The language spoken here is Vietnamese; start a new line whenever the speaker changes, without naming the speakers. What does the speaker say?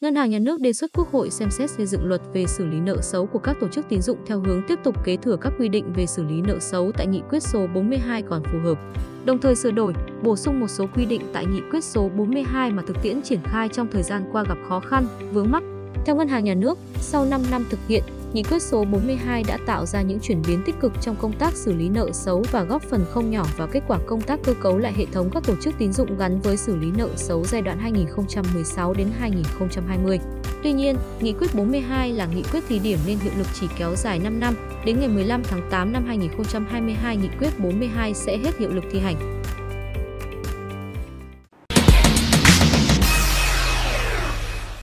Ngân hàng Nhà nước đề xuất Quốc hội xem xét xây dựng luật về xử lý nợ xấu của các tổ chức tín dụng theo hướng tiếp tục kế thừa các quy định về xử lý nợ xấu tại Nghị quyết số 42 còn phù hợp. Đồng thời sửa đổi, bổ sung một số quy định tại Nghị quyết số 42 mà thực tiễn triển khai trong thời gian qua gặp khó khăn, vướng mắc. Theo Ngân hàng Nhà nước, sau 5 năm thực hiện, Nghị quyết số 42 đã tạo ra những chuyển biến tích cực trong công tác xử lý nợ xấu và góp phần không nhỏ vào kết quả công tác cơ cấu lại hệ thống các tổ chức tín dụng gắn với xử lý nợ xấu giai đoạn 2016 đến 2020. Tuy nhiên, Nghị quyết 42 là nghị quyết thí điểm nên hiệu lực chỉ kéo dài 5 năm, đến ngày 15 tháng 8 năm 2022 Nghị quyết 42 sẽ hết hiệu lực thi hành.